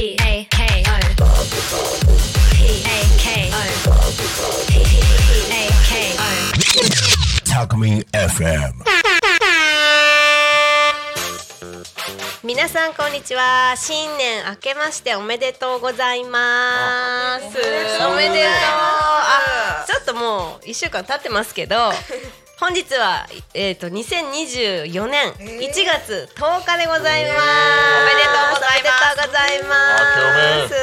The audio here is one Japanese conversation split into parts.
P A K O P A K O P A K O Talkme FM. 皆さんこんにちは。新年明けましておめでとうございます。おめでとう。あちょっともう一週間経ってますけど 本日はえっ、と2024年1月10日でございます。おめでとうございます。おめでとうございます。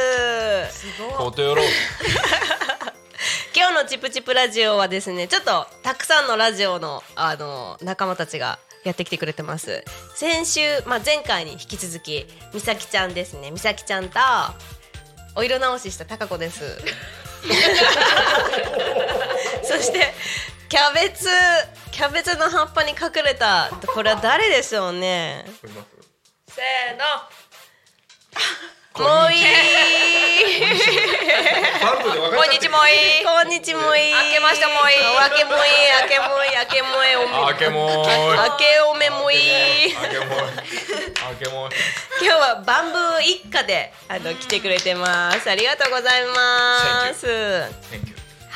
今日のチプチプラジオはですねちょっとたくさんのラジオのあの仲間たちがやってきてくれてます。先週、まあ、前回に引き続きみさきちゃんですね。みさきちゃんとお色直ししたたかこです。そしてキャベツキャベツの葉っぱに隠れたこれは誰でしょうね？せーの。もういい。こんにちもいこんにちもいい。明けましてもいい。明けもいい明けもいい明けもいいおめあけも明けおめもいい。あけもーい。あけ今日はバンブー一家であの来てくれてます。ありがとうございます。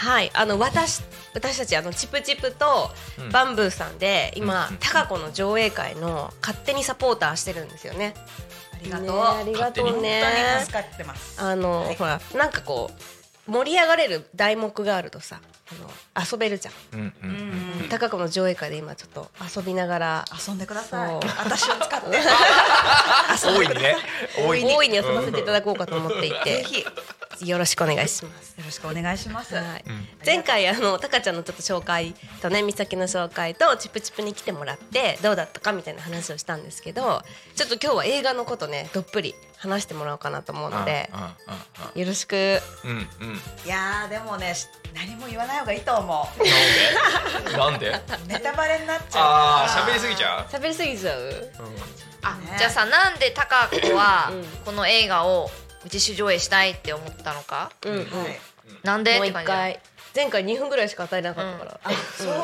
はい、あの私私たちあのチプチプとうん。バンブーさんで今、うんタカコの上映会の勝手にサポーターしてるんですよね。ありがとう。ねありがとう本当ねに助かってます。あの、ほらなんかこう盛り上がれる題目があるとさあの遊べるじゃん。うんうんタカコの上映会で今ちょっと遊びながら遊んでください。私を使って。大い。にね。大いに遊ばせていただこうかと思っていて。ぜひよよろしくお願いします。ろしくお願いします。はい。ん。前回あのタカちゃんのちょっと紹介とね美咲の紹介とチプチプに来てもらってどうだったかみたいな話をしたんですけどちょっと今日は映画のことねどっぷり話してもらおうかなと思うのでよろしく。うんうん。いやーでもねし何も言わない方がいいと思なんで？なんで？う。ネタバレになっちゃう。あ。あ喋りすぎちゃう？喋りすぎちゃう？あ、ねじゃあさなんでタカ子はうん。この映画を自主上映したいって思ったのか？うんうん。もはい。なんで？う一って感じだよ。回。前回2分ぐらいしか与えなかったから、そう。そう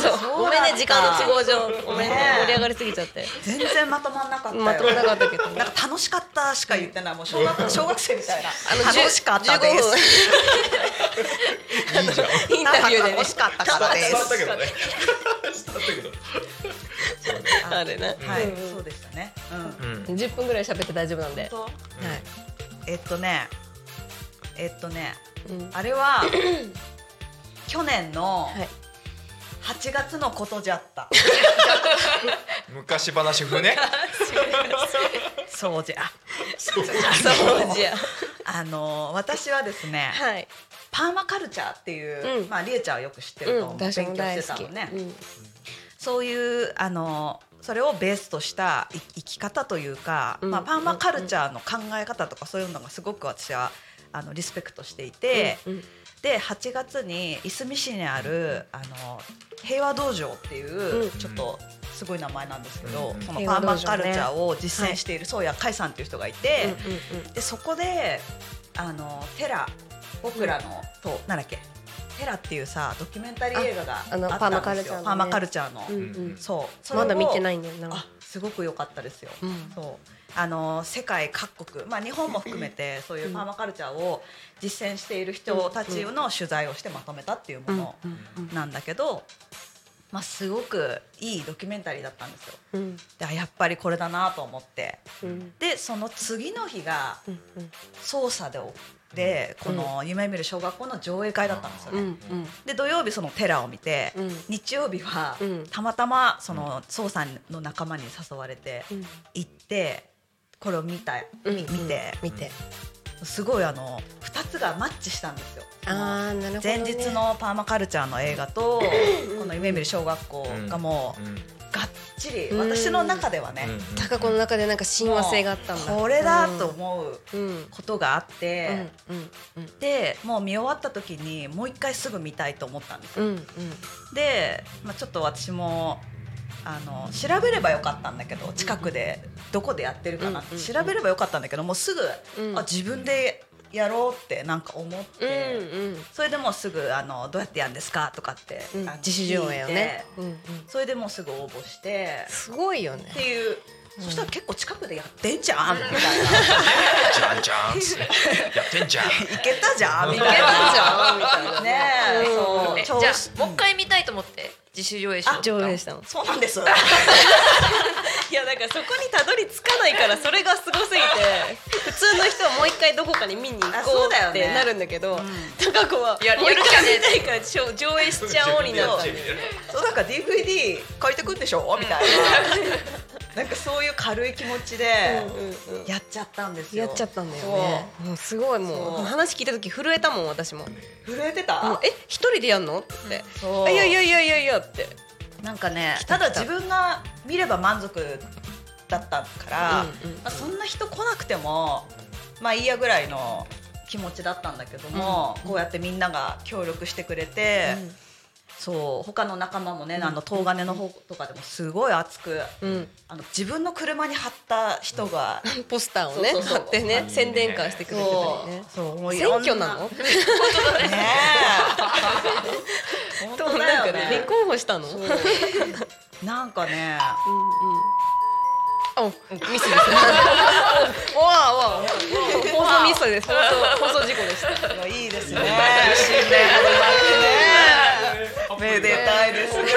そうそう。ごめんね時間の都合上。ごめんね。ね盛り上がりすぎちゃって。全然まとまんなかったよ。まとまらなかったけど。なんか楽しかったしか言ってない。もう小学小学生みたいな。あの楽しかったで15す。いいじゃん。インタビューでね。楽しかったからです。伝わった。けどね。伝わったけどあれね、はい。うん。うん、そうでしたね。うん。うん。10分ぐらい喋って大丈夫なんで、はい。えっとね。えっとね。うん。あれは 去年のはい。8月のことじゃった。昔話風ねそうじゃ。そうじゃ。あの私はですね、はい。パーマカルチャーっていう、うん。まありえちゃんはよく知ってると思う、うん。勉強してたのね、うんそういうあのそれをベースとしたい生き方というか、うん。まあパーマカルチャーの考え方とかそういうのがすごく私はあのリスペクトしていて、で8月にいすみ市にあるあの平和道場っていう、うんちょっとすごい名前なんですけど、うんそのパーマカルチャーを実践している宗谷海さんっていう人がいて、でそこであのテラ僕らの、となんだっけテラっていうさドキュメンタリー映画がああのったんですよ。パーマカルチャーのね。パーマカルチャーの、うんうん。そう。まだ見てないんだよな。あすごく良かったですよ、うん。そう。あの世界各国、まあ、日本も含めてそういうパーマカルチャーを実践している人たちの取材をしてまとめたっていうものなんだけど、まあ、すごくいいドキュメンタリーだったんですよ。うん。であやっぱりこれだなと思って。うん。でその次の日がうん。捜査ででこの夢見る小学校の上映会だったんですようんうね。ん。で土曜日そのテラを見て、うん。日曜日はうん。たまたまその捜査の仲間に誘われてうん。行ってこれを見たうん見て。見て。すごいあの2つがマッチしたんですよ。あーなるほどね。前日のパーマカルチャーの映画とこの夢見る小学校がもうちりうん私の中ではね。高子の中でなんか親和性があったんだ。これだと思うことがあって。でもう見終わった時にもう一回すぐ見たいと思ったんですよ。で、まあ、ちょっと私もあの調べればよかったんだけど近くでどこでやってるかなって調べればよかったんだけどもうすぐ、うん。あ自分でやろうってなんか思っうんて、うん。それでもうすぐあのどうやってやるんですかとかって、うん。自主上映をね。うんうん。それでもうすぐ応募してすごいよね。っていう。そしたら結構近くでやってんじゃんみたいな。じゃんじゃん。やってんじゃん。いけたじゃんみたいいけたなじゃんみたいな。ねえそう。えじゃあもう一回見たいと思って自主上映し上映したの。そうなんです。いやだからそこにたどり着かないからそれがすごすぎて 普通の人はもう一回どこかに見に行あこそううだよね。ってなるんだけど高子はやもう一やる気はね回見たいから上映しちゃおうになったんだよねそうなんか DVD 借りてくんでしょ？みたいな なんかそういう軽い気持ちでやっちゃったんですよ。やっちゃったんだよね。もうすごいもそう。う話聞いた時震えたもん私も。震えてた？うん。え一人でやんの？って。いやいやいやいやいやって。なんかね来ただ自分が見れば満足だったから、あ、そんな人来なくてもまあいいやぐらいの気持ちだったんだけども、こうやってみんなが協力してくれて、そう他の仲間もね、あの東金の方とかでもすごい熱くうん。あの自分の車に貼った人が、ポスターをねそうそうそう。貼ってね宣伝会してくれてたりね。そう。もうい選挙なの？本と当だよなんかね。立ね候補したの？う。んうんなん。かねあミスです。ね わあわあ。放送ミスです。放送放送事故でした。いやいいですね。新年始まってねめでたいですね。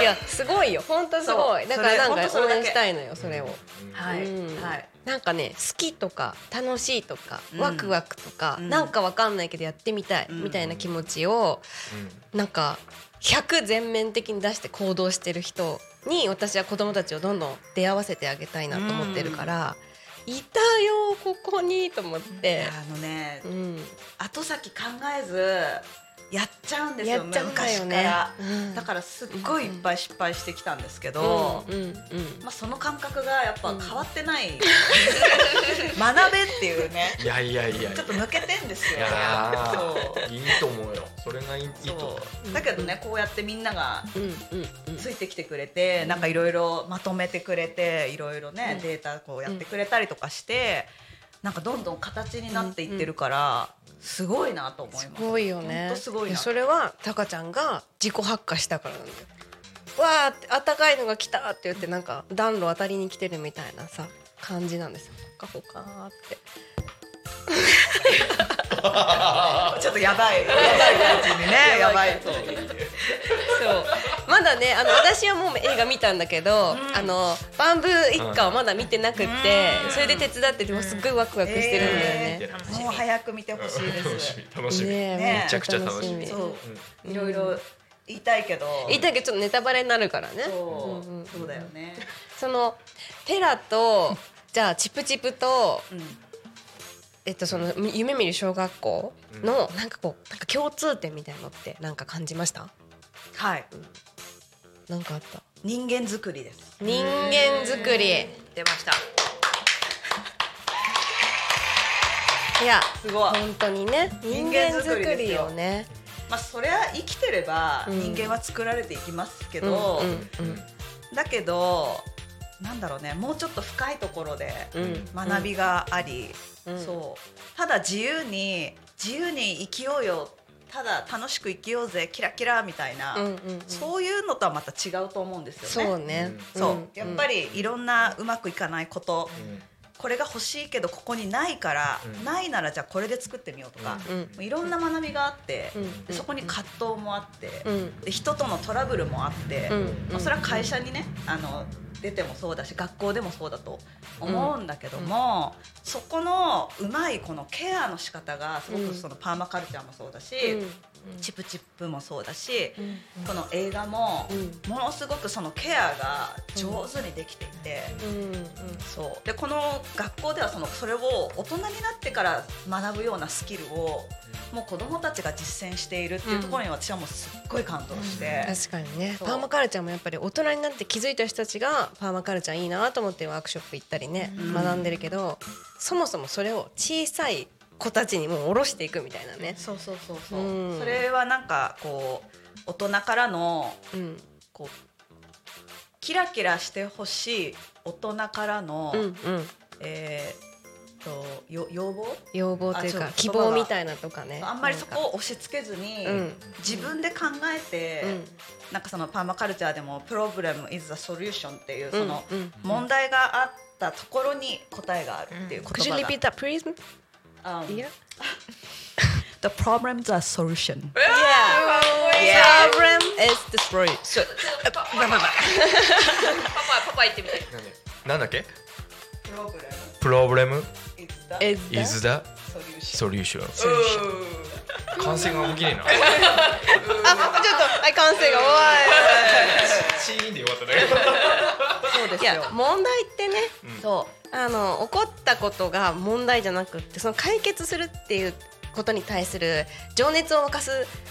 いやすごいよ。本当すごい。だからなんか応援したいのよそれを。はい、うん。はい。なんかね好きとか楽しいとかうん。ワクワクとかうん。なんかわかんないけどやってみたいうん。みたいな気持ちをなんか100全面的に出して行動してる人に私は子供たちをどんどん出会わせてあげたいなと思ってるから、いたよここにと思って、あのねうん、後先考えずやっちゃうんですよね。昔から、うん。だからすっごいいっぱい失敗してきたんですけど、うんうんうん。まあ、その感覚がやっぱ変わってない、学べっていうね。いやいやいやちょっと抜けてんですよ。いいいと思うよ。それがいいとだけどねこうやってみんながついてきてくれて、なんかいろいろまとめてくれていろいろね、うん。データこうやってくれたりとかして、なんかどんどん形になっていってるから、すごいなと思います。すごいよね。すごいそれはタカちゃんが自己発火したからなんだよ。わあってあったかいのが来たって言ってなんか暖炉当たりに来てるみたいなさ感じなんですよ。ほかほかーって ちょっとやばい。やばい感じにねやばいとそう。まだねあの私はもう映画見たんだけど、あのバンブー一家はまだ見てなくって、それで手伝っててもうすっごいワクワクしてるんだよね、えーもう早く見てほしいで楽しすみ。楽しみ、ねめちゃくちゃ楽しみ。そう。いろいろ言いたいけど。言いたいけどちょっとネタバレになるからね。そう,、んんそうだよね。そのテラとじゃあチプチプとうんえっとその夢見る小学校のなんかこうなんか共通点みたいのってなんか感じました？はい。なんかあった？人間作りです。人間作り。出ました。いやすごい。本当にね人人間間作作りよ。ねまあそりゃ生きてればうん。人間は作られていきますけうんど、うん。だけどなんだろうねもうちょっと深いところでうん。学びがあり、うん。そう。ただ自由に自由に生きようよ。ただ楽しく生きようぜキラキラみたいな、うんうんうん。そういうのとはまた違うと思うんですよね。そうね。そう、ん。やっぱりいろんなうまくいかないこと、これが欲しいけどここにないから、うん。ないならじゃあこれで作ってみようとか、うん。もういろんな学びがあって、うん。でそこに葛藤もあって、うん。で人とのトラブルもあって、うん。まあ、それは会社にねあの出てもそうだし学校でもそうだと思うんだけども、そこのうまいこのケアの仕方がすごくそのパーマカルチャーもそうだし、チプチップもそうだし、この映画もうん。ものすごくそのケアが上手にできていて。そう。でこの学校ではそのそれを大人になってから学ぶようなスキルをもう子どもたちが実践しているっていうところに私はもうすっごい感動して、確かにね。パーマカルチャーもやっぱり大人になって気づいた人たちがパーマカルチャーいいなと思ってワークショップ行ったりね、うん。学んでるけどそもそもそれを小さい子たちにもう下ろしていくみたいなね。そうそうそうそう、うん。それはなんかこう大人からのうん。こうキラキラしてほしい大人からの、うんうん。えーとよ要望？要望というか希望みたいなとかね。あんまりそこを押し付けずに、うん。自分で考えて、うん。なんかそのパーマカルチャーでも「プロブレム is the solution」っていうそのうん。うん。問題があったところに答えがあるっていう Could 言 you 葉 repeat が。that please? Um, Yeah. The problem is a solution. Yeah. Problem is the solution. パパパパ言ってみてなんだっけプロブレム is the Is is the solution. solution 完成が起きねえな あ、ちょっと、はい、完成が。チーンでよかったねそうですよ。問題ってね、うんそうあの起こったことが問題じゃなくってその解決するっていうことに対する情熱を沸かす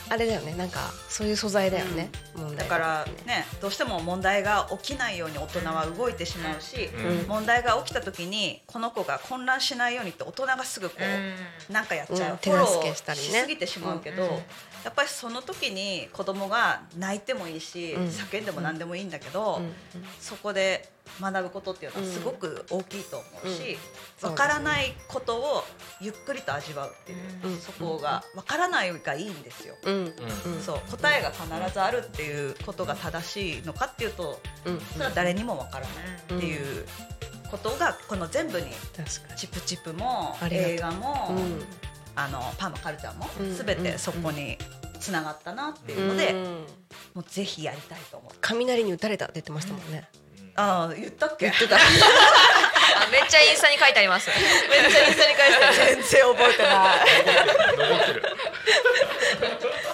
あれだよね。なんかそういう素材だよね、問題だからねどうしても問題が起きないように大人は動いてしまうし、うん。問題が起きた時にこの子が混乱しないようにって大人がすぐこう、なんかやっちゃう、うん。フォロ手助けーしたりね。しすぎてしまうけど、うん。うんやっぱりその時に子供が泣いてもいいし、うん。叫んでも何でもいいんだけど、そこで学ぶことっていうのはすごく大きいと思うし、うん。わからないことをゆっくりと味わうっていう、うん。そこがわからないがいいんですよ。うん。うん。そう答えが必ずあるっていうことが正しいのかっていうとうん。それは誰にもわからないっていうことがこの全部にチップチップも映画も、に、うんあのパーマカルチャーもうん全てそこにつながったなっていうので、うん。もうぜひやりたいと思う。雷に打たれたって言ってましたもんね、ああ言ったっけ？言ってた。あめっちゃインスタに書いてあります。めっちゃインスタに返して 全然覚えてない。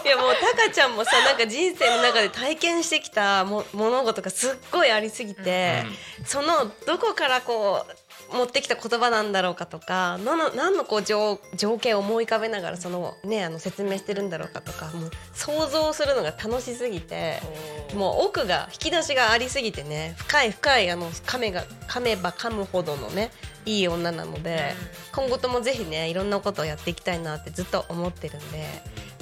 いやもうタカちゃんもさなんか人生の中で体験してきたも物事がすっごいありすぎて、そのどこからこう持ってきた言葉なんだろうかとか何の何のこう情情景を思い浮かべながらそのねあの説明してるんだろうかとかもう想像するのが楽しすぎてもう奥が引き出しがありすぎてね深い深いあの噛めが噛めば噛むほどのねいい女なので、今後ともぜひねいろんなことをやっていきたいなってずっと思ってるんで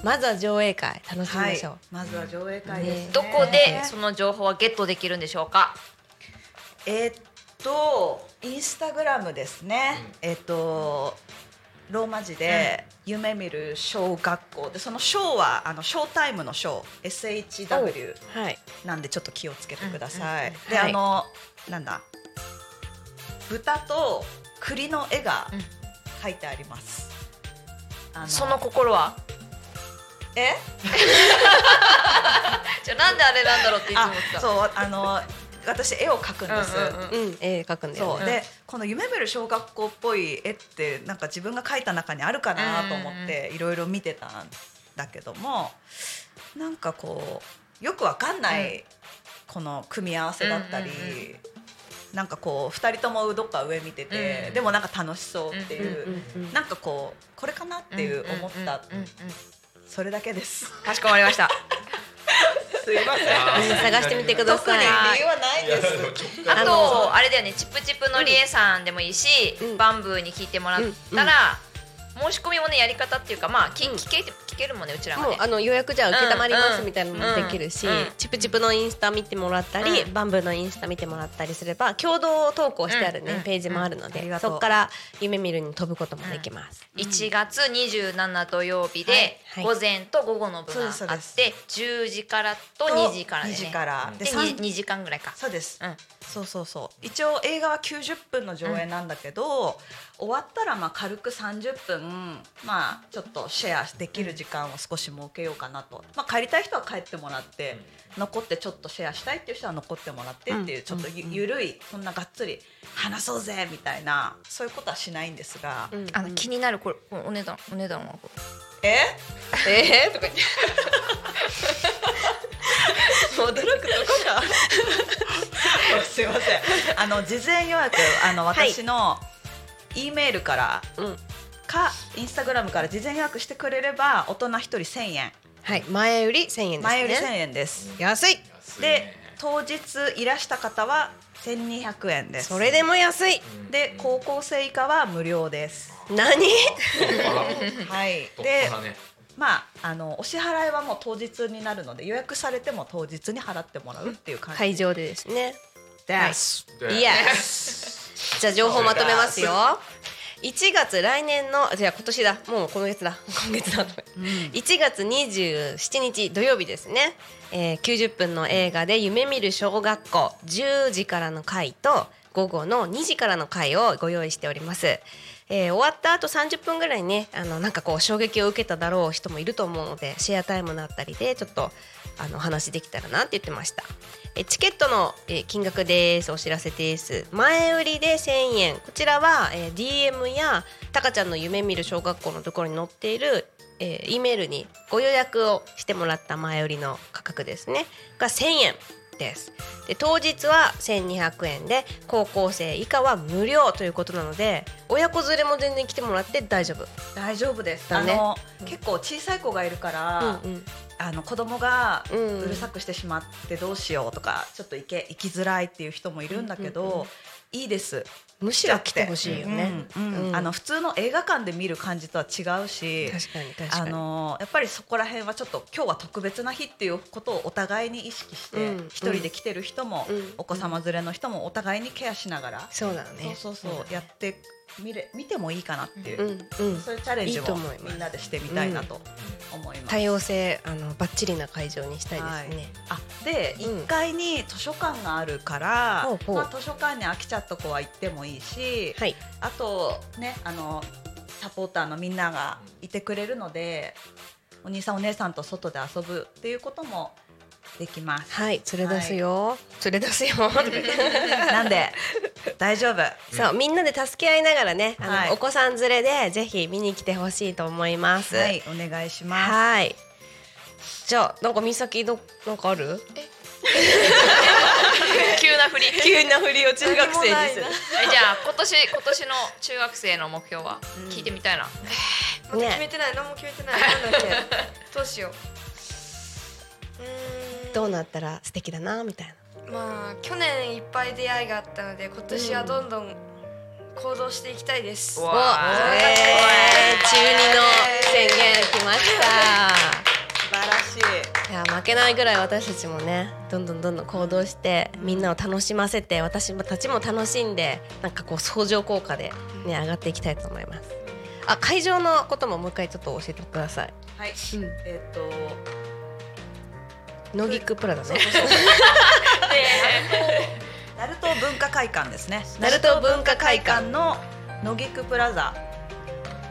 まずは上映会楽しみはいましょう。。まずは上映会です、ね。どこでその情報はゲットできるんでしょうか？えーっとインスタグラムですね、えーっとローマ字で夢見る小学校。でその小はあのショータイムの小 SHW はい。なんでちょっと気をつけてください、んで、はい。あのなんだ？豚と栗の絵がうん。書いてあります、あのその心は？え？じゃあなんであれなんだろうっていつもそうあの私絵を描くんです、うん絵描くんだよそう、ね。でこの夢見る小学校っぽい絵ってなんか自分が描いた中にあるかなと思っていろいろ見てたんだけどもなんかこうよくわかんないこの組み合わせだったり、なんかこう2人ともどっか上見てて、うんでもなんか楽しそうっていう、うなんかこうこれかなっていう思った、それだけです。かしこまりましたすいません探してみてくだ特にさい。理由はないです。あとあれだよねチップチップのりえさんでもいいし、うんバンブーに聞いてもらったら、申し込みもねやり方っていうかまあ聞,、うん。聞け聞けるもんねうちらがね。もうあの予約じゃあ受けたまりまうんうん。すみたいなのもできるし、うんチプチプのインスタ見てもらったり、うん。バンブーのインスタ見てもらったりすれば共同投稿してあるね、うんページもあるので、そこから夢見るに飛ぶこともできます。1月27土曜日で、午前と午後の部があそうですって10時からと2時からで、ね、2時からでで三 2, 時間ぐらいか。そうです、うん。そうそうそう。一応映画は90分の上映なんだけど、終わったらまあ軽く30分まあちょっとシェアできる時間を少し設けようかなと、まあ、帰りたい人は帰ってもらって、残ってちょっとシェアしたいっていう人は残ってもらってっていう、うん。ちょっとゆ,、ゆるいそんながっつり話そうぜみたいなそういうことはしないんですが、うんあの気になるこれお値段お値段はこれ。え？え？ー、とか言って。驚くとこか。すいません。あの事前予約あのはい。私の E メールからうん。かインスタグラムから事前予約してくれれば大人一人1000円。はい前売り1000円ですね。前より1000円です。安い。で当日いらした方は1200円です。それでも安い。で高校生以下は無料です。何？はい。ででまああのお支払いはもう当日になるので予約されても当日に払ってもらうっていう感じ。会場でですね。はい Yes. じゃあ情報まとめますよ。1月来年のじゃあ今年だ。もう今月だ。今月だと。1月27日土曜日ですね、えー、90分の映画で夢見る小学校。10時からの回と午後の2時からの回をご用意しております。えー終わった後30分ぐらいねあのなんかこう衝撃を受けただろう人もいると思うのでシェアタイムだったりでちょっとあのお話できたらなって言ってました。えチケットの、えー金額です。お知らせです。前売りで1000円こちらは、えー DM やたかちゃんの夢見る小学校のところに載っている、えー、E メールにご予約をしてもらった前売りの価格ですね。が1000円です。で当日は1200円で高校生以下は無料ということなので親子連れも全然来てもらって大丈夫。大丈夫です。だね。あの結構小さい子がいるから、うんうんあの子供がうるさくしてしまってどうしようとか、ちょっと行け行きづらいっていう人もいるんだけど、うんうんうん。いいです。むしろ来てほしいよね、うんうん。うん。あの普通の映画館で見る感じとは違うし。確かに確かあにのやっぱりそこら辺はちょっと今日は特別な日っていうことをお互いに意識してうん。一、人で来てる人も、うん。お子様連れの人もお互いにケアしながら、そうだね。そうそうそうやってみれ見てもいいかなっていう、うんうん。そういうチャレンジもみんなでしてみたいなと思います。多様性あのバッチリな会場にしたいですね、あでうん。1階に図書館があるから、まあ、図書館に飽きちゃった子は行ってもいいし、はい。あとねあのサポーターのみんながいてくれるのでお兄さんお姉さんと外で遊ぶっていうこともできます。はい連れ出すよ、連れ出すよ。なんで？大丈夫。そうみんなで助け合いながらねあの、はい。お子さん連れでぜひ見に来てほしいと思います。はいお願いします。はい。じゃあなんか美咲どなんかある？急な振り。急な振りを中学生にする。えじゃあ今年今年の中学生の目標は？聞いてみたいな、まだ決めてない、何も決めてない。なんだっけ？どうしようどうなったら素敵だなみたいなまあ去年いっぱい出会いがあったので今年はどんどん行動していきたいです、うお、わーえー、中二の宣言来ました素晴らしい。いや負けないぐらい私たちもねどんどんどんどん行動してみんなを楽しませて私たちも楽しんでなんかこう相乗効果で、ね、上がっていきたいと思いますあ会場のことももう一回ちょっと教えてくださいはい。うんえっ、とノギックプラダね。ナルト文化会館ですね。ナルト文化会館。のノギクプラザ。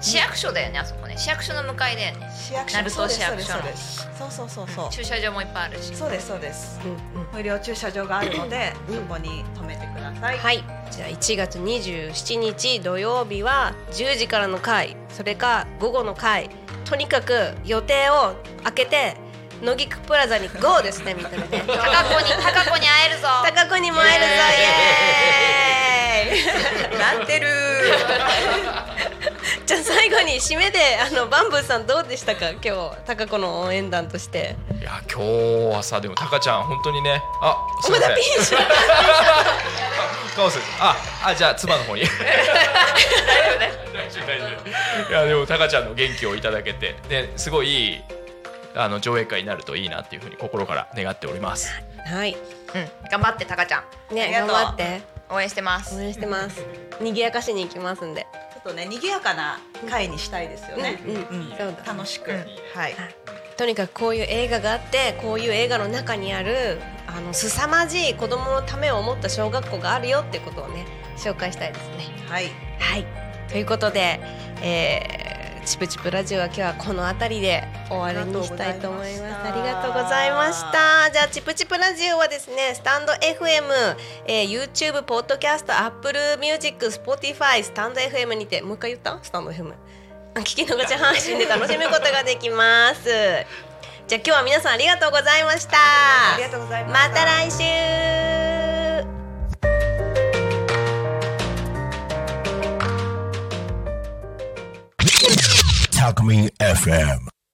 市役所だよねあそこね。市役所の向かいだよね。市役所。ナルト市役所の。そうですそうですそうそうそう。そう駐車場もいっぱいあるし。そうですそうです。無料駐車場があるので、うん。そこに止めてください、はい。じゃあ1月27日土曜日は10時からの回それか午後の回とにかく予定を開けて乃木クプラザに GO ですねみんなでね。高子に高子に会えるぞ。高子にも会えるぞイエーイ。な ってる じゃあ最後に締めであのバンブーさんどうでしたか？今日高子の応援団として。いや今日はさでもタカちゃん本当にね。あすいません。まだピンしカオスああじゃあ妻の方に。大丈夫大丈夫いやでもタカちゃんの元気をいただけて。ですごいいいあの上映会になるといいなっていうふうに心から願っております。はい。うん。頑張って高ちゃん。あね頑りがとう。張って。応援してます。応援してます。賑やかしに行きますんで。ちょっとね賑やかな会にしたいですよね、うんうんそうだ楽しく、うん。はい。とにかくこういう映画があってこういう映画の中にあるあの凄まじい子供のためを思った小学校があるよってことをね紹介したいですね。はい。はい。ということで、えー、チプチプラジオは今日はこの辺りで終わりにしたいと思います。ありがとうございました。じゃあチプチプラジオはですねスタンド FM、えー、YouTube、ポッドキャスト、Apple Music、Spotify、スタンド FM にてもう一回言った？スタンド FM 聞き逃し配信で楽しむことができます。じゃあ今日は皆さんありがとうございました。ありがとうございましたまた来週。Talk Me FM.